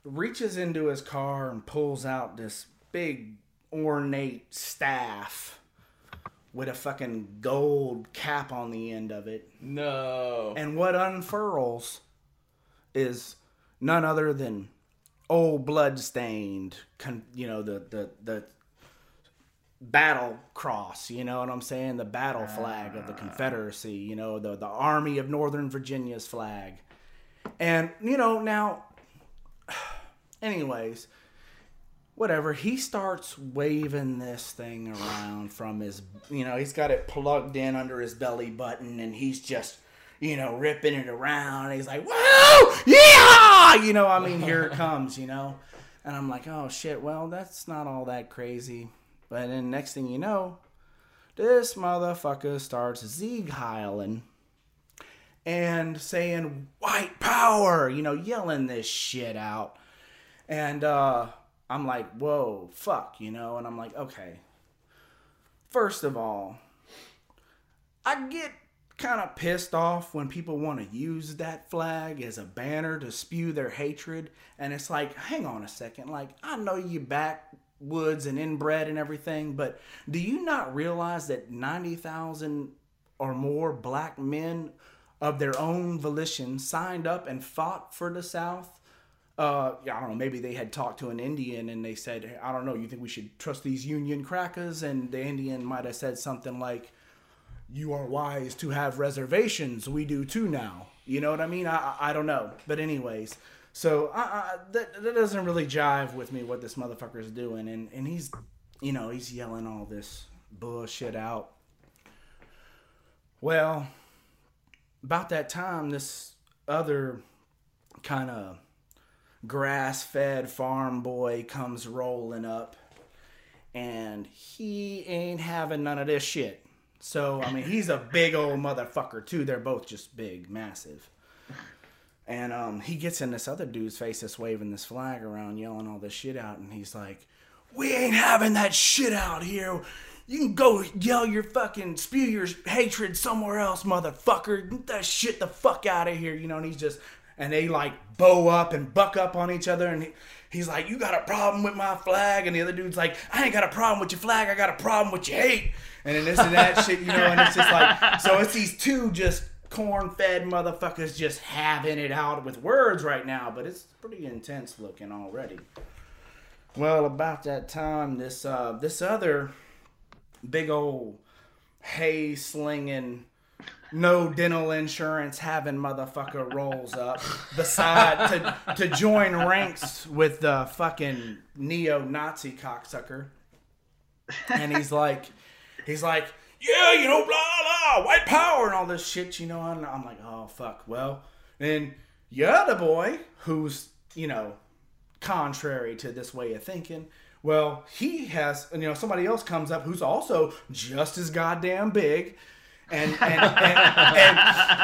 reaches into his car and pulls out this big ornate staff with a fucking gold cap on the end of it. No. And what unfurls is none other than old blood-stained, con- you know, the the the battle cross. You know what I'm saying? The battle flag of the ah. Confederacy. You know, the the Army of Northern Virginia's flag. And you know now. Anyways, whatever. He starts waving this thing around from his, you know, he's got it plugged in under his belly button, and he's just, you know, ripping it around. And he's like, "Whoa, yeah!" You know, I mean, here it comes, you know. And I'm like, "Oh shit! Well, that's not all that crazy." But then next thing you know, this motherfucker starts Sieg heiling and saying white power, you know, yelling this shit out. And uh, I'm like, whoa, fuck, you know? And I'm like, okay. First of all, I get kind of pissed off when people want to use that flag as a banner to spew their hatred. And it's like, hang on a second. Like, I know you backwoods and inbred and everything, but do you not realize that 90,000 or more black men of their own volition signed up and fought for the South? uh, I don't know, maybe they had talked to an Indian and they said, "Hey, I don't know, you think we should trust these Union crackers? And the Indian might have said something like, you are wise to have reservations. We do too now. You know what I mean? I, I, don't know. But anyways, so that, that doesn't really jive with me what this motherfucker is doing. And, and he's, you know, he's yelling all this bullshit out. Well, about that time, this other kind of grass fed farm boy comes rolling up and he ain't having none of this shit. So, I mean, he's a big old motherfucker, too. They're both just big, massive. And um, he gets in this other dude's face that's waving this flag around, yelling all this shit out, and he's like, We ain't having that shit out here. You can go yell your fucking spew your hatred somewhere else, motherfucker. Get that shit the fuck out of here, you know. And he's just, and they like bow up and buck up on each other, and he, he's like, "You got a problem with my flag?" And the other dude's like, "I ain't got a problem with your flag. I got a problem with your hate." And then this and that shit, you know. And it's just like, so it's these two just corn-fed motherfuckers just having it out with words right now, but it's pretty intense looking already. Well, about that time, this uh, this other big old hay slinging, no dental insurance having motherfucker rolls up beside to to join ranks with the fucking neo Nazi cocksucker, and he's like, he's like, yeah, you know, blah blah, white power and all this shit, you know. And I'm like, oh fuck. Well, then your the boy, who's you know contrary to this way of thinking. Well, he has, you know, somebody else comes up who's also just as goddamn big. And and, and,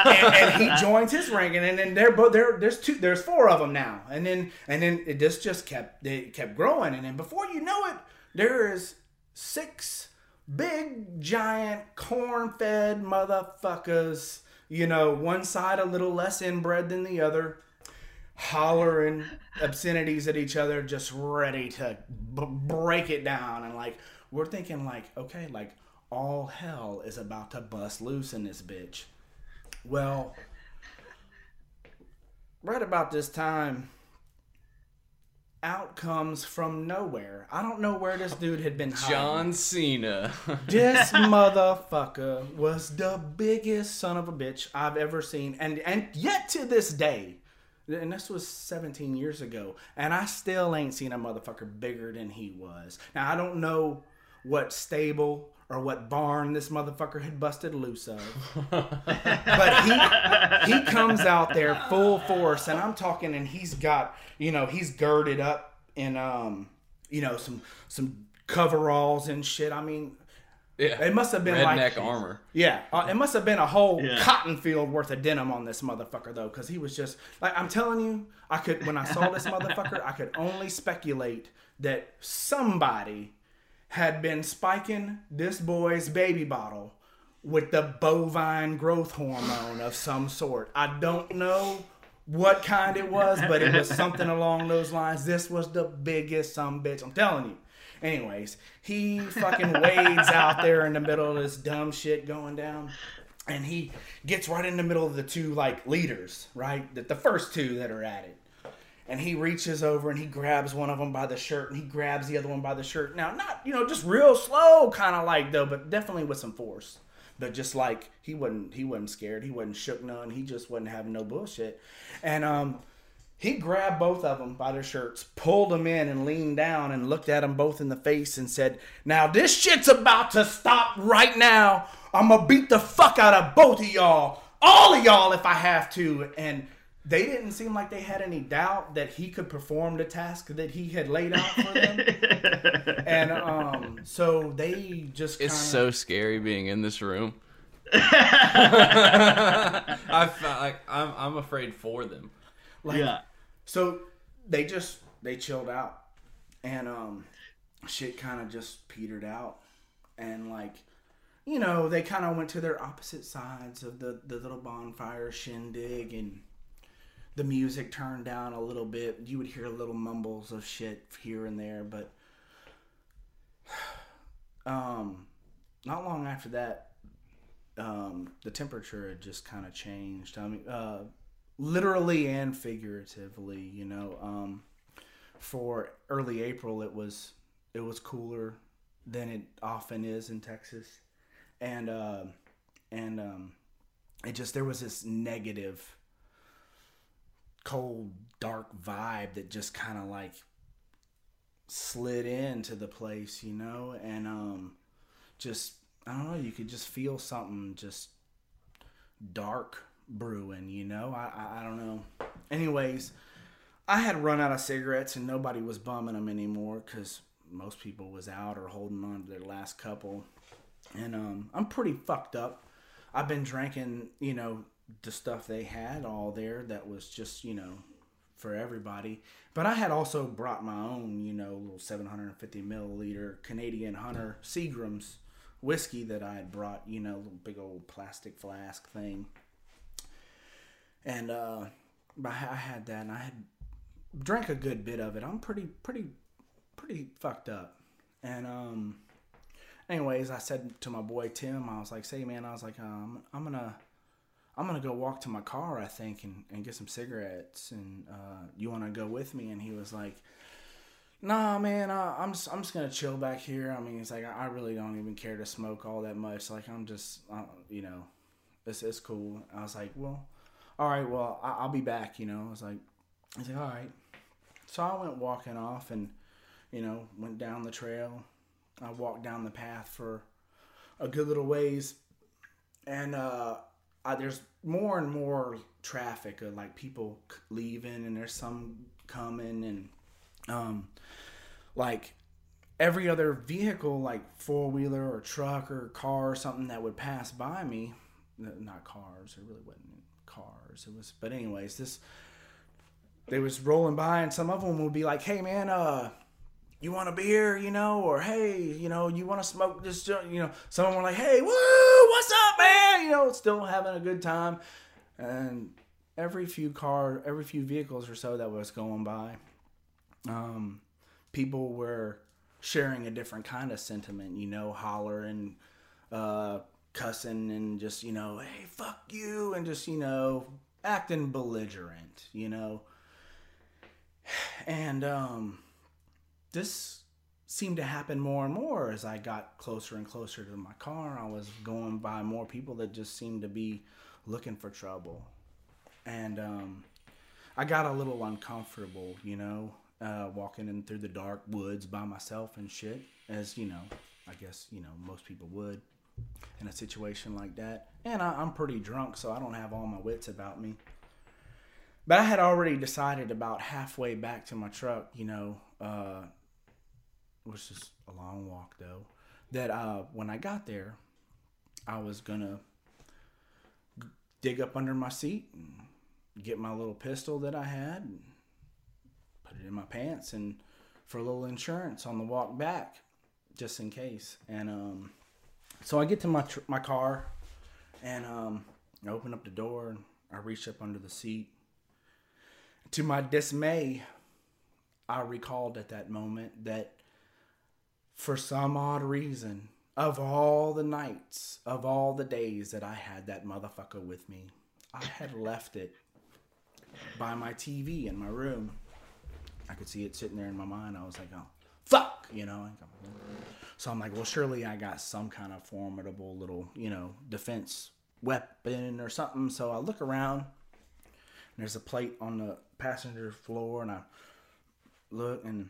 and, and, he joins his rank, and then they're both there. There's two, there's four of them now, and then and then it just just kept they kept growing, and then before you know it, there is six big giant corn-fed motherfuckers. You know, one side a little less inbred than the other, hollering obscenities at each other, just ready to b- break it down. And like, we're thinking, like, okay, like, all hell is about to bust loose in this bitch. Well, right about this time, out comes from nowhere. I don't know where this dude had been hiding. John Cena. This motherfucker was the biggest son of a bitch I've ever seen, and and yet to this day, and this was 17 years ago, and I still ain't seen a motherfucker bigger than he was. Now I don't know what stable or what barn this motherfucker had busted loose of, but he he comes out there full force, and I'm talking, and he's got you know he's girded up in um you know some some coveralls and shit. I mean. yeah. It must have been Redneck like armor. yeah, uh, it must have been a whole Yeah. cotton field worth of denim on this motherfucker though, because he was just like I'm telling you, I could when I saw this motherfucker, I could only speculate that somebody had been spiking this boy's baby bottle with the bovine growth hormone of some sort. I don't know what kind it was, but it was something along those lines. This was the biggest some bitch. I'm telling you. Anyways, he fucking wades out there in the middle of this dumb shit going down. And he gets right in the middle of the two like leaders, right? The, the first two that are at it. And he reaches over and he grabs one of them by the shirt and he grabs the other one by the shirt. Now, not, you know, just real slow kind of like though, but definitely with some force. But just like he wasn't he wasn't scared. He wasn't shook none. He just wasn't having no bullshit. And um he grabbed both of them by their shirts, pulled them in, and leaned down and looked at them both in the face and said, Now this shit's about to stop right now. I'm gonna beat the fuck out of both of y'all, all of y'all if I have to. And they didn't seem like they had any doubt that he could perform the task that he had laid out for them. and um, so they just kinda, It's so scary being in this room. I felt like I'm I'm afraid for them. like yeah. So they just they chilled out, and um, shit kind of just petered out, and like, you know, they kind of went to their opposite sides of the the little bonfire shindig, and the music turned down a little bit. You would hear little mumbles of shit here and there, but um, not long after that, um, the temperature had just kind of changed. I mean, uh, literally and figuratively, you know. Um, for early April, it was it was cooler than it often is in Texas, and uh, and um, it just there was this negative, cold, dark vibe that just kind of like slid into the place, you know, and um, just I don't know. You could just feel something just dark brewing. You know, I I, I don't know. Anyways, I had run out of cigarettes and nobody was bumming them anymore because most people was out or holding on to their last couple. And um, I'm pretty fucked up. I've been drinking, you know, the stuff they had all there that was just, you know, for everybody. But I had also brought my own, you know, little 750 milliliter Canadian Hunter Seagram's whiskey that I had brought, you know, little big old plastic flask thing. And uh, I had that, and I had drank a good bit of it. I'm pretty, pretty, pretty fucked up. And um, anyways, I said to my boy Tim, I was like, "Say, man, I was like, um, I'm gonna." I'm gonna go walk to my car, I think, and, and get some cigarettes. And uh, you want to go with me? And he was like, Nah, man, uh, I'm just I'm just gonna chill back here. I mean, it's like I, I really don't even care to smoke all that much. Like I'm just, uh, you know, it's it's cool. I was like, well, all right, well, I, I'll be back. You know, I was like, he's like, all right. So I went walking off, and you know, went down the trail. I walked down the path for a good little ways, and uh, I, there's more and more traffic of like people leaving, and there's some coming, and um, like every other vehicle, like four wheeler or truck or car or something that would pass by me. Not cars, it really wasn't cars. It was, but anyways, this they was rolling by, and some of them would be like, "Hey, man, uh." You want a beer, you know, or hey, you know, you want to smoke this, you know. Some of them were like, "Hey, woo, what's up, man?" You know, still having a good time. And every few car, every few vehicles or so that was going by, um, people were sharing a different kind of sentiment, you know, hollering, uh, cussing, and just, you know, hey, fuck you, and just, you know, acting belligerent, you know. And um, this seemed to happen more and more as I got closer and closer to my car. I was going by more people that just seemed to be looking for trouble. And um, I got a little uncomfortable, you know, uh, walking in through the dark woods by myself and shit, as you know, I guess you know most people would in a situation like that. And I, I'm pretty drunk, so I don't have all my wits about me. But I had already decided about halfway back to my truck, you know, uh, which is a long walk though, that uh, when I got there, I was gonna dig up under my seat and get my little pistol that I had and put it in my pants and for a little insurance on the walk back, just in case. And um, so I get to my tr- my car and um, I open up the door and I reach up under the seat. To my dismay, I recalled at that moment that for some odd reason, of all the nights, of all the days that I had that motherfucker with me, I had left it by my TV in my room. I could see it sitting there in my mind. I was like, oh, fuck, you know. So I'm like, well, surely I got some kind of formidable little, you know, defense weapon or something. So I look around. There's a plate on the passenger floor, and I look, and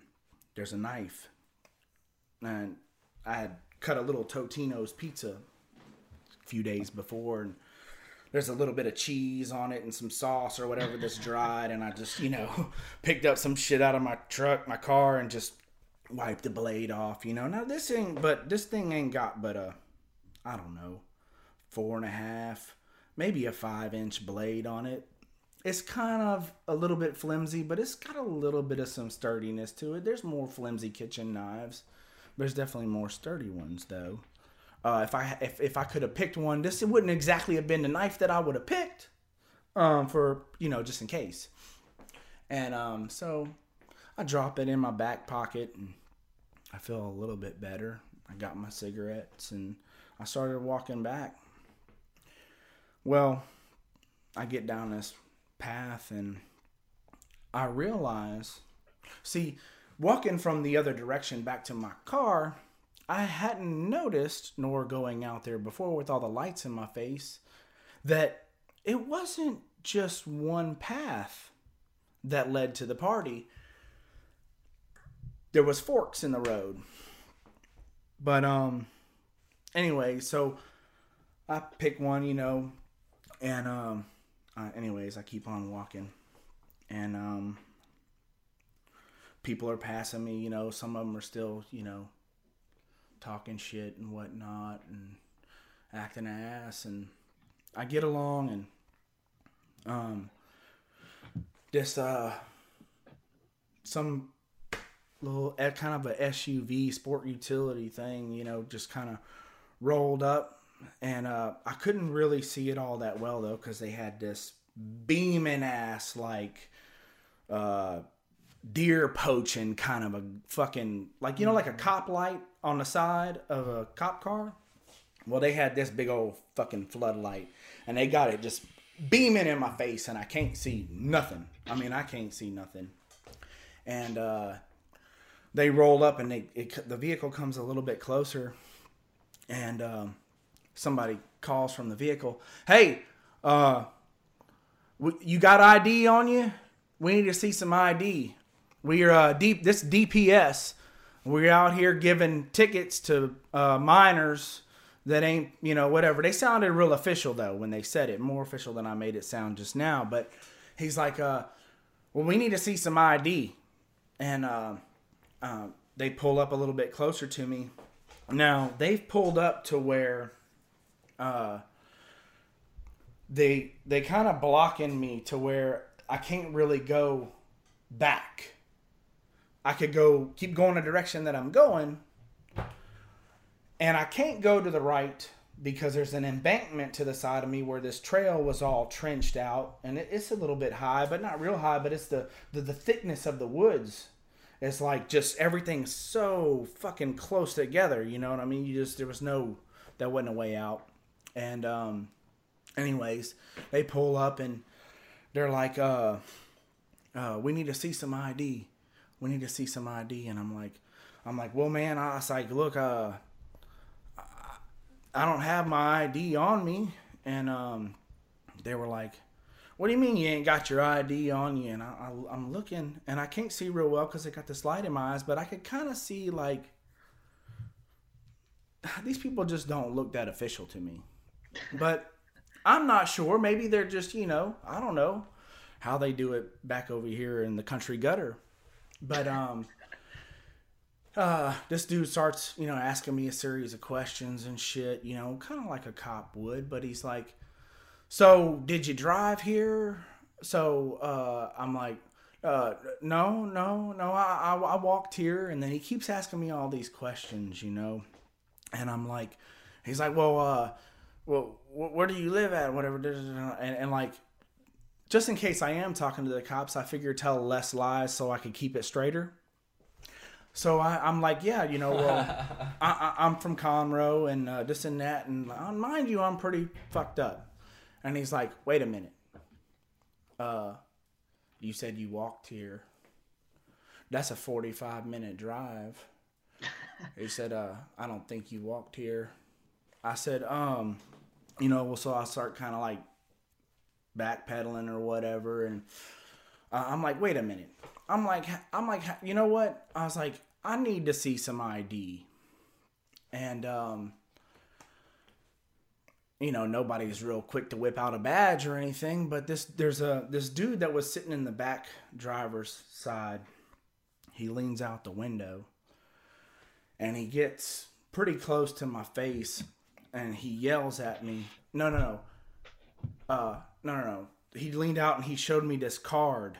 there's a knife. And I had cut a little Totino's pizza a few days before, and there's a little bit of cheese on it and some sauce or whatever that's dried, and I just, you know, picked up some shit out of my truck, my car, and just wiped the blade off, you know. Now this ain't, but this thing ain't got but a, I don't know, four and a half, maybe a five inch blade on it. It's kind of a little bit flimsy, but it's got a little bit of some sturdiness to it. There's more flimsy kitchen knives. There's definitely more sturdy ones though. Uh, if I if, if I could have picked one, this it wouldn't exactly have been the knife that I would have picked, um, for you know just in case. And um, so I drop it in my back pocket, and I feel a little bit better. I got my cigarettes, and I started walking back. Well, I get down this path, and I realize, see, walking from the other direction back to my car, I hadn't noticed, nor going out there before with all the lights in my face, that it wasn't just one path that led to the party. There was forks in the road. But um anyway, so I pick one, you know, and um, uh, anyways, I keep on walking, and um, people are passing me. You know, some of them are still, you know, talking shit and whatnot, and acting ass, and I get along, and um, this uh, some little kind of a SUV sport utility thing, you know, just kind of rolled up, and uh, I couldn't really see it all that well though because they had this beaming ass like uh, deer poaching kind of a fucking like you know like a cop light on the side of a cop car. Well, they had this big old fucking floodlight, and they got it just beaming in my face, and I can't see nothing. I mean, I can't see nothing. And uh, they roll up, and they it, the vehicle comes a little bit closer, and um, somebody calls from the vehicle, "Hey, uh, you got ID on you? We need to see some ID. We're uh, deep. This DPS. We're out here giving tickets to uh, minors." that ain't you know whatever they sounded real official though when they said it more official than i made it sound just now but he's like uh well we need to see some id and uh, uh, they pull up a little bit closer to me now they've pulled up to where uh they they kind of blocking me to where i can't really go back i could go keep going the direction that i'm going and I can't go to the right because there's an embankment to the side of me where this trail was all trenched out, and it, it's a little bit high, but not real high. But it's the, the the thickness of the woods. It's like just everything's so fucking close together. You know what I mean? You just there was no that wasn't a way out. And um, anyways, they pull up and they're like, uh, uh, we need to see some ID. We need to see some ID. And I'm like, I'm like, well, man, I was like, look, uh, I don't have my ID on me. And um, they were like, what do you mean you ain't got your ID on you? And I, I'm looking, and I can't see real well because I got this light in my eyes, but I could kind of see like these people just don't look that official to me. But I'm not sure. Maybe they're just, you know, I don't know how they do it back over here in the country gutter. But um uh this dude starts, you know, asking me a series of questions and shit, you know, kind of like a cop would, but he's like, "So, did you drive here?" So, uh I'm like, uh no, no, no, I I, I walked here and then he keeps asking me all these questions, you know. And I'm like he's like, "Well, uh well, where do you live at? Whatever." And, and like, just in case I am talking to the cops, I figure tell less lies so I could keep it straighter. So I, I'm like, yeah, you know, well, I, I, I'm from Conroe and uh, this and that, and uh, mind you, I'm pretty fucked up. And he's like, wait a minute, uh, you said you walked here. That's a 45 minute drive. He said, uh, I don't think you walked here. I said, um, you know, well, so I start kind of like backpedaling or whatever, and uh, I'm like, wait a minute. I'm like, I'm like, you know what? I was like, I need to see some ID, and um, you know, nobody's real quick to whip out a badge or anything. But this, there's a this dude that was sitting in the back driver's side. He leans out the window, and he gets pretty close to my face, and he yells at me. No, no, no. Uh, no, no, no. He leaned out and he showed me this card.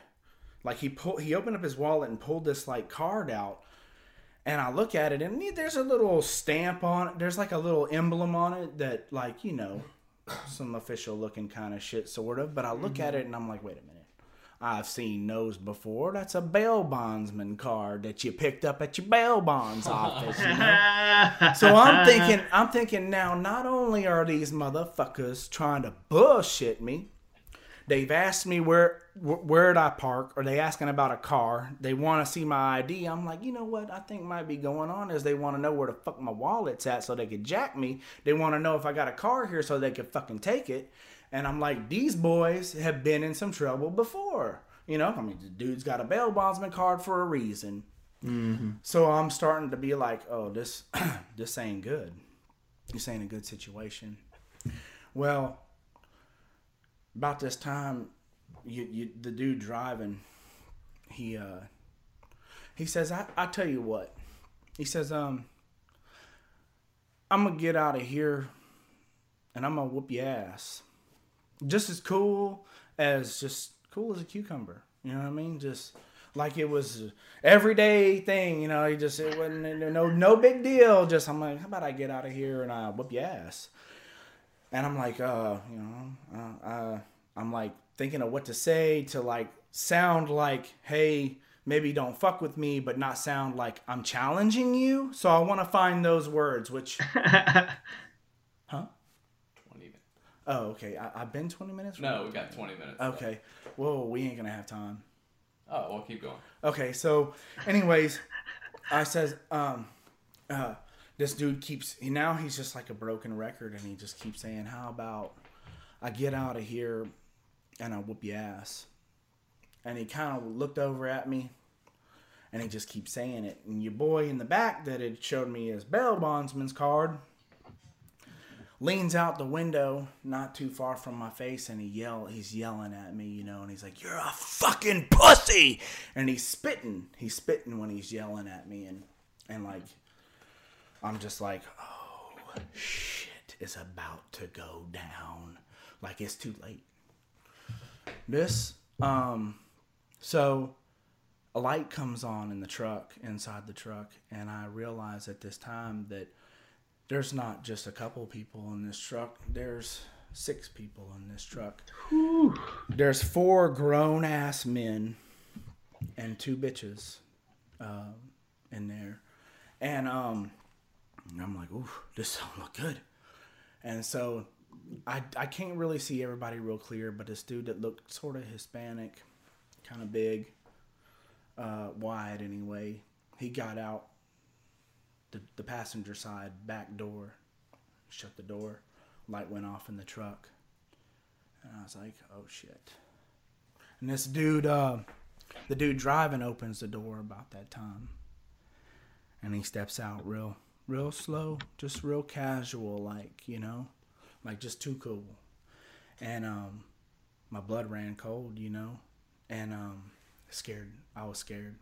Like he pulled, he opened up his wallet and pulled this like card out, and I look at it and there's a little stamp on it. There's like a little emblem on it that like you know, some official looking kind of shit sort of. But I look at mm-hmm. it and I'm like, wait a minute. I've seen those before. That's a bail bondsman card that you picked up at your bail bonds office. You know? So I'm thinking, I'm thinking now. Not only are these motherfuckers trying to bullshit me, they've asked me where where'd I park, or they asking about a car. They want to see my ID. I'm like, you know what? I think might be going on is they want to know where the fuck my wallet's at, so they could jack me. They want to know if I got a car here, so they could fucking take it. And I'm like, these boys have been in some trouble before. You know, I mean, the dude's got a bail bondsman card for a reason. Mm-hmm. So I'm starting to be like, oh, this this ain't good. this ain't a good situation. Well, about this time, you, you the dude driving, he uh, he says, I, I tell you what, he says, um, I'm gonna get out of here, and I'm gonna whoop your ass, just as cool as just cool as a cucumber. You know what I mean? Just like it was everyday thing. You know, he just it wasn't no no big deal. Just I'm like, how about I get out of here and I whoop your ass? And I'm like, uh, you know, uh, uh, I'm like thinking of what to say to like sound like, hey, maybe don't fuck with me, but not sound like I'm challenging you. So I want to find those words, which, huh? 20 minutes. Oh, okay. I, I've been 20 minutes. No, we got 20 minutes. Okay. Whoa, we ain't gonna have time. Oh, well, keep going. Okay, so anyways, I says, um, uh, this dude keeps now he's just like a broken record and he just keeps saying, How about I get out of here and I whoop your ass? And he kind of looked over at me and he just keeps saying it. And your boy in the back that had showed me his bail bondsman's card leans out the window not too far from my face and he yell he's yelling at me you know and he's like you're a fucking pussy and he's spitting he's spitting when he's yelling at me and and like i'm just like oh shit is about to go down like it's too late this um so a light comes on in the truck inside the truck and i realize at this time that there's not just a couple people in this truck. There's six people in this truck. There's four grown ass men and two bitches um, in there, and um, I'm like, ooh, this don't look good. And so I I can't really see everybody real clear, but this dude that looked sort of Hispanic, kind of big, uh, wide anyway, he got out the, the passenger side back door, shut the door, light went off in the truck. And I was like, oh shit. And this dude, uh, the dude driving opens the door about that time. And he steps out real, real slow, just real casual, like, you know, like just too cool. And um, my blood ran cold, you know, and um, scared. I was scared.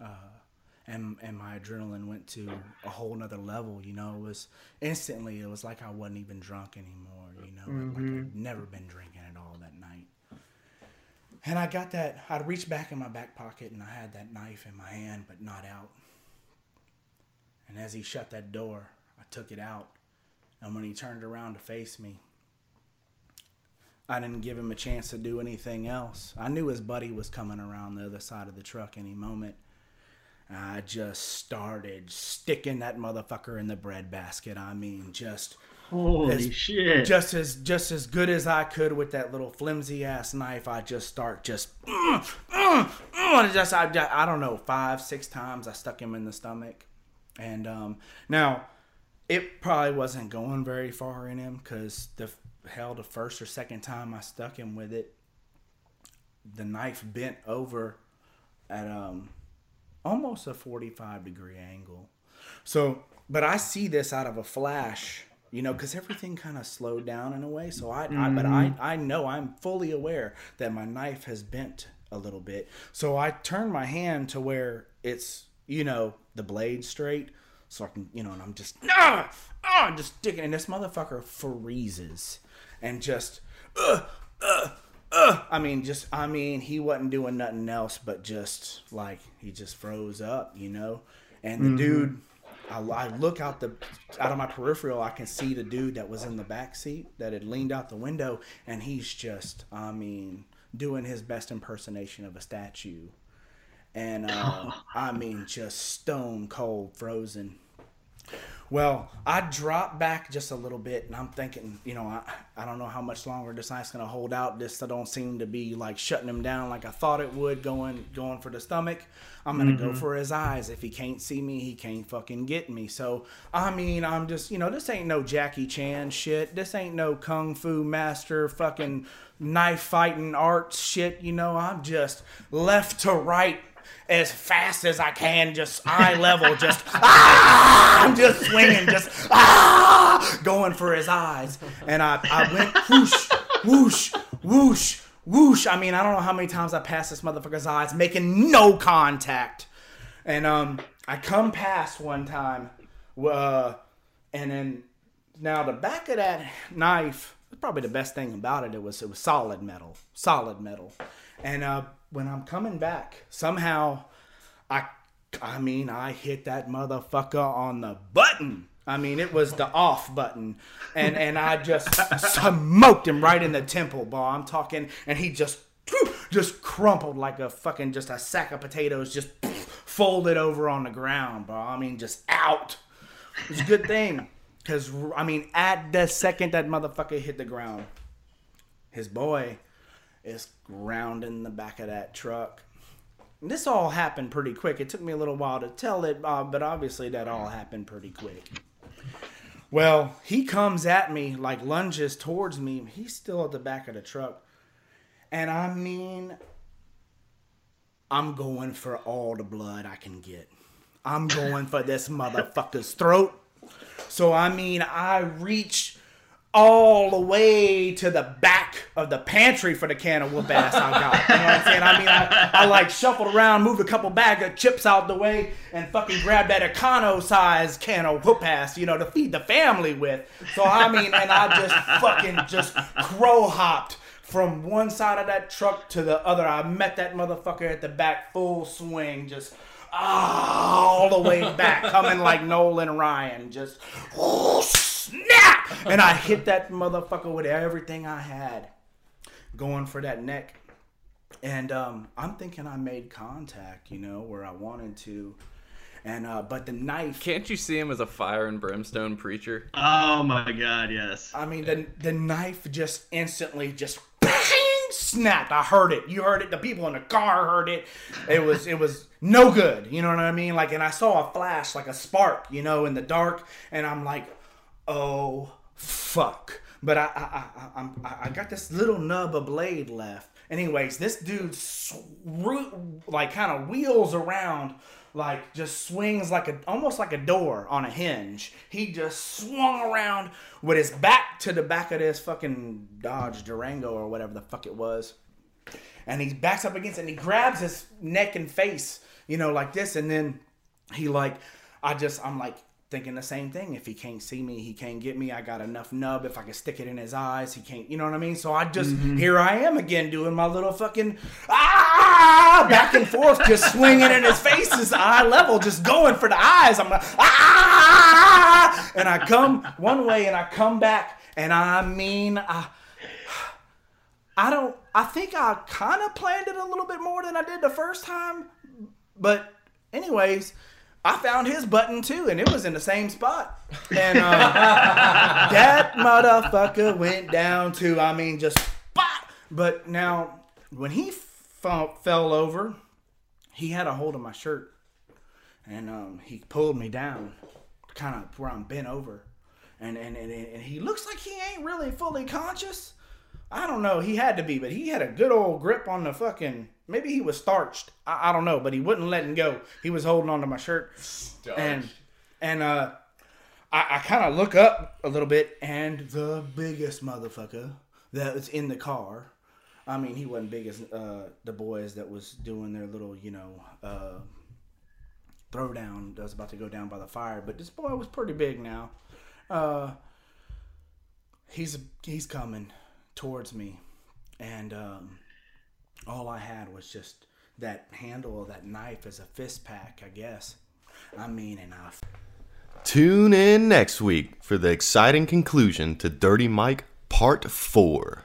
Uh, and and my adrenaline went to a whole nother level. You know, it was instantly. It was like I wasn't even drunk anymore. You know, like I'd never been drinking at all that night. And I got that. I reached back in my back pocket and I had that knife in my hand, but not out. And as he shut that door, I took it out. And when he turned around to face me, I didn't give him a chance to do anything else. I knew his buddy was coming around the other side of the truck any moment. I just started sticking that motherfucker in the bread basket. I mean, just Holy As- shit. just as just as good as I could with that little flimsy ass knife. I just start just, mm, mm, mm, just I, I don't know five six times I stuck him in the stomach, and um, now it probably wasn't going very far in him because the hell the first or second time I stuck him with it, the knife bent over at um almost a 45 degree angle. So, but I see this out of a flash, you know, because everything kind of slowed down in a way. So I, I but I, I know I'm fully aware that my knife has bent a little bit. So I turn my hand to where it's, you know, the blade straight. So I can, you know, and I'm just, ah, ah, I'm just sticking, and this motherfucker freezes and just, uh, uh, uh, I mean, just I mean, he wasn't doing nothing else but just like he just froze up, you know. And the dude, I, I look out the out of my peripheral, I can see the dude that was in the back seat that had leaned out the window, and he's just, I mean, doing his best impersonation of a statue, and uh, I mean, just stone cold frozen. Well, I dropped back just a little bit, and I'm thinking, you know, I, I don't know how much longer this knife's gonna hold out. This I don't seem to be like shutting him down like I thought it would. Going going for the stomach, I'm gonna go for his eyes. If he can't see me, he can't fucking get me. So I mean, I'm just, you know, this ain't no Jackie Chan shit. This ain't no kung fu master fucking knife fighting arts shit. You know, I'm just left to right as fast as I can, just eye level, just ah, I'm just swinging, just ah, going for his eyes, and I I went whoosh, whoosh, whoosh, whoosh. I mean, I don't know how many times I passed this motherfucker's eyes, making no contact, and um, I come past one time, uh, and then now the back of that knife probably the best thing about it. It was it was solid metal, solid metal, and uh, when I'm coming back, somehow I I mean I hit that motherfucker on the button. I mean it was the off button, and and I just smoked him right in the temple, bro. I'm talking, and he just just crumpled like a fucking just a sack of potatoes, just folded over on the ground, bro. I mean just out. It's a good thing. Because, I mean, at the second that motherfucker hit the ground, his boy is grounding the back of that truck. And this all happened pretty quick. It took me a little while to tell it, uh, but obviously that all happened pretty quick. Well, he comes at me, like lunges towards me. He's still at the back of the truck. And I mean, I'm going for all the blood I can get. I'm going for this motherfucker's throat. So I mean, I reach all the way to the back of the pantry for the can of whoop ass I got. You know what I'm saying? I mean, I, I like shuffled around, moved a couple bag of chips out the way, and fucking grabbed that Econo size can of whoop ass, you know, to feed the family with. So I mean, and I just fucking just crow hopped from one side of that truck to the other. I met that motherfucker at the back, full swing, just Ah, all the way back, coming like Nolan Ryan, just oh, snap, and I hit that motherfucker with everything I had, going for that neck, and um, I'm thinking I made contact, you know, where I wanted to, and uh, but the knife. Can't you see him as a fire and brimstone preacher? Oh my god, yes. I mean, the the knife just instantly just snapped. I heard it. You heard it. The people in the car heard it. It was it was no good. You know what I mean? Like, and I saw a flash, like a spark, you know, in the dark, and I'm like, oh fuck. But I I I, I'm, I got this little nub of blade left. Anyways, this dude sw- like kind of wheels around like just swings like a almost like a door on a hinge. He just swung around with his back to the back of this fucking Dodge Durango or whatever the fuck it was. And he backs up against it and he grabs his neck and face, you know, like this, and then he like I just I'm like thinking the same thing. If he can't see me, he can't get me. I got enough nub. If I can stick it in his eyes, he can't. You know what I mean? So I just here I am again doing my little fucking ah back and forth, just swinging in his face, his eye level, just going for the eyes. I'm like ah, and I come one way and I come back, and I mean I. I don't. I think I kind of planned it a little bit more than I did the first time, but anyways, I found his button too, and it was in the same spot. And um, that motherfucker went down to, I mean, just. But now, when he f- fell over, he had a hold of my shirt, and um, he pulled me down, kind of where I'm bent over, and, and and and he looks like he ain't really fully conscious. I don't know. He had to be, but he had a good old grip on the fucking. Maybe he was starched. I, I don't know, but he wouldn't let him go. He was holding on to my shirt, and and uh, I, I kind of look up a little bit, and the biggest motherfucker that was in the car. I mean, he wasn't big as uh, the boys that was doing their little, you know, uh, throwdown that was about to go down by the fire. But this boy was pretty big now. Uh, he's he's coming towards me, and um, all I had was just that handle of that knife as a fist pack, I guess. I mean, I Tune in next week for the exciting conclusion to Dirty Mike Part 4.